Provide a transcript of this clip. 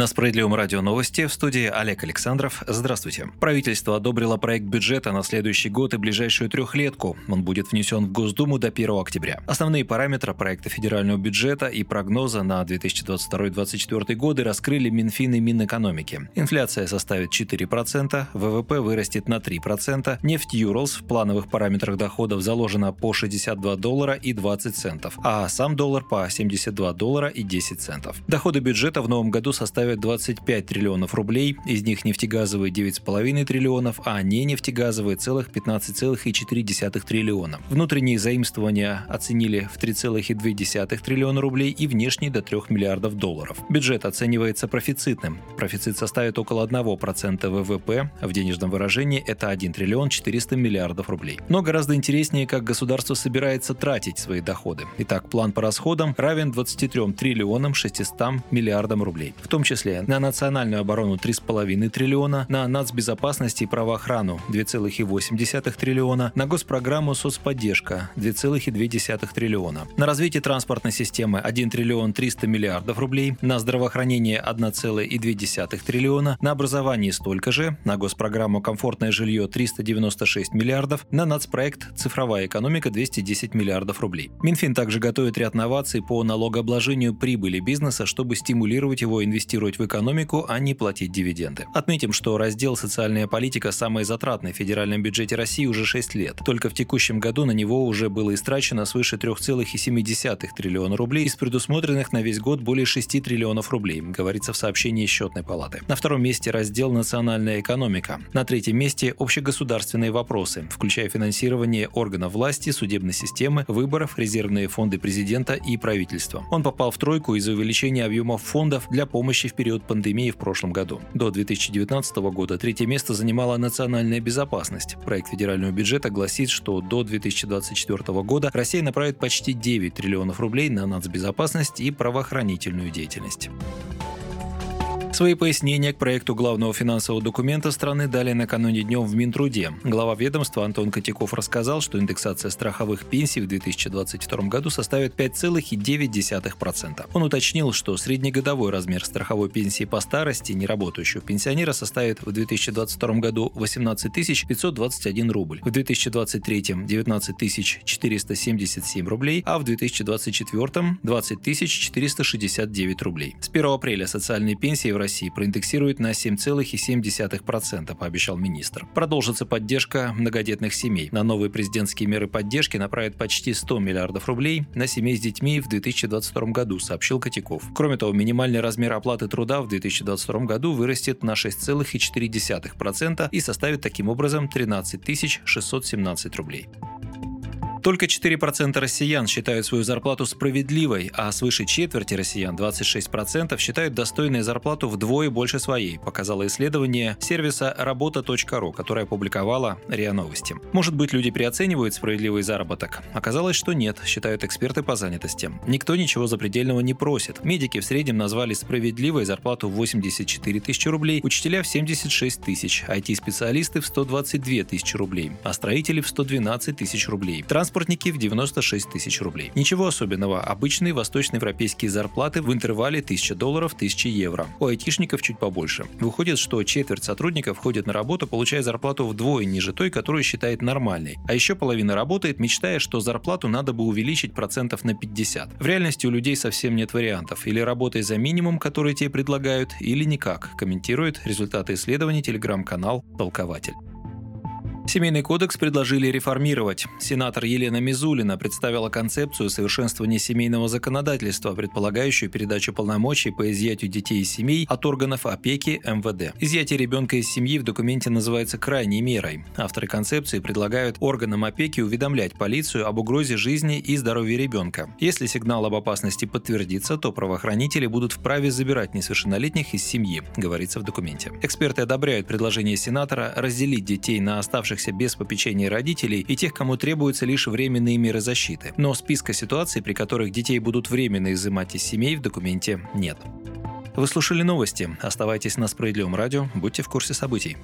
На Справедливом радио новости в студии Олег Александров. Здравствуйте. Правительство одобрило проект бюджета на следующий год и ближайшую трехлетку. Он будет внесен в Госдуму до 1 октября. Основные параметры проекта федерального бюджета и прогноза на 2022-2024 годы раскрыли Минфин и Минэкономики. Инфляция составит 4%, ВВП вырастет на 3%, нефть Юрлс в плановых параметрах доходов заложена по 62 доллара и 20 центов, а сам доллар по 72 доллара и 10 центов. Доходы бюджета в новом году составят составят 25 триллионов рублей, из них нефтегазовые 9,5 триллионов, а не нефтегазовые целых 15,4 триллиона. Внутренние заимствования оценили в 3,2 триллиона рублей и внешние до 3 миллиардов долларов. Бюджет оценивается профицитным. Профицит составит около 1% ВВП, в денежном выражении это 1 триллион 400 миллиардов рублей. Но гораздо интереснее, как государство собирается тратить свои доходы. Итак, план по расходам равен 23 триллионам 600 миллиардам рублей, в том числе числе на национальную оборону 3,5 триллиона, на нацбезопасность и правоохрану 2,8 триллиона, на госпрограмму соцподдержка 2,2 триллиона, на развитие транспортной системы 1 триллион 300 миллиардов рублей, на здравоохранение 1,2 триллиона, на образование столько же, на госпрограмму «Комфортное жилье» 396 миллиардов, на нацпроект «Цифровая экономика» 210 миллиардов рублей. Минфин также готовит ряд новаций по налогообложению прибыли бизнеса, чтобы стимулировать его инвестировать инвестировать в экономику, а не платить дивиденды. Отметим, что раздел «Социальная политика» самый затратный в федеральном бюджете России уже 6 лет. Только в текущем году на него уже было истрачено свыше 3,7 триллиона рублей из предусмотренных на весь год более 6 триллионов рублей, говорится в сообщении счетной палаты. На втором месте раздел «Национальная экономика». На третьем месте общегосударственные вопросы, включая финансирование органов власти, судебной системы, выборов, резервные фонды президента и правительства. Он попал в тройку из-за увеличения объемов фондов для помощи в период пандемии в прошлом году. До 2019 года третье место занимала национальная безопасность. Проект федерального бюджета гласит, что до 2024 года Россия направит почти 9 триллионов рублей на нацбезопасность и правоохранительную деятельность. Свои пояснения к проекту главного финансового документа страны дали накануне днем в Минтруде. Глава ведомства Антон Котяков рассказал, что индексация страховых пенсий в 2022 году составит 5,9%. Он уточнил, что среднегодовой размер страховой пенсии по старости неработающего пенсионера составит в 2022 году 18 521 рубль, в 2023 – 19 477 рублей, а в 2024 – 20 469 рублей. С 1 апреля социальные пенсии в России проиндексирует на 7,7%, пообещал министр. Продолжится поддержка многодетных семей. На новые президентские меры поддержки направят почти 100 миллиардов рублей на семей с детьми в 2022 году, сообщил Котяков. Кроме того, минимальный размер оплаты труда в 2022 году вырастет на 6,4% и составит таким образом 13 617 рублей. Только 4% россиян считают свою зарплату справедливой, а свыше четверти россиян, 26%, считают достойной зарплату вдвое больше своей, показало исследование сервиса работа.ру, которое опубликовала РИА Новости. Может быть, люди переоценивают справедливый заработок? Оказалось, что нет, считают эксперты по занятости. Никто ничего запредельного не просит. Медики в среднем назвали справедливой зарплату в 84 тысячи рублей, учителя в 76 тысяч, IT-специалисты в 122 тысячи рублей, а строители в 112 тысяч рублей. Транс транспортники в 96 тысяч рублей. Ничего особенного, обычные восточноевропейские зарплаты в интервале 1000 долларов 1000 евро. У айтишников чуть побольше. Выходит, что четверть сотрудников ходит на работу, получая зарплату вдвое ниже той, которую считает нормальной. А еще половина работает, мечтая, что зарплату надо бы увеличить процентов на 50. В реальности у людей совсем нет вариантов. Или работай за минимум, который тебе предлагают, или никак, комментирует результаты исследований телеграм-канал «Толкователь». Семейный кодекс предложили реформировать. Сенатор Елена Мизулина представила концепцию совершенствования семейного законодательства, предполагающую передачу полномочий по изъятию детей из семей от органов опеки МВД. Изъятие ребенка из семьи в документе называется крайней мерой. Авторы концепции предлагают органам опеки уведомлять полицию об угрозе жизни и здоровья ребенка. Если сигнал об опасности подтвердится, то правоохранители будут вправе забирать несовершеннолетних из семьи, говорится в документе. Эксперты одобряют предложение сенатора разделить детей на оставшихся оставшихся без попечения родителей и тех, кому требуются лишь временные меры защиты. Но списка ситуаций, при которых детей будут временно изымать из семей, в документе нет. Вы слушали новости. Оставайтесь на Справедливом радио, будьте в курсе событий.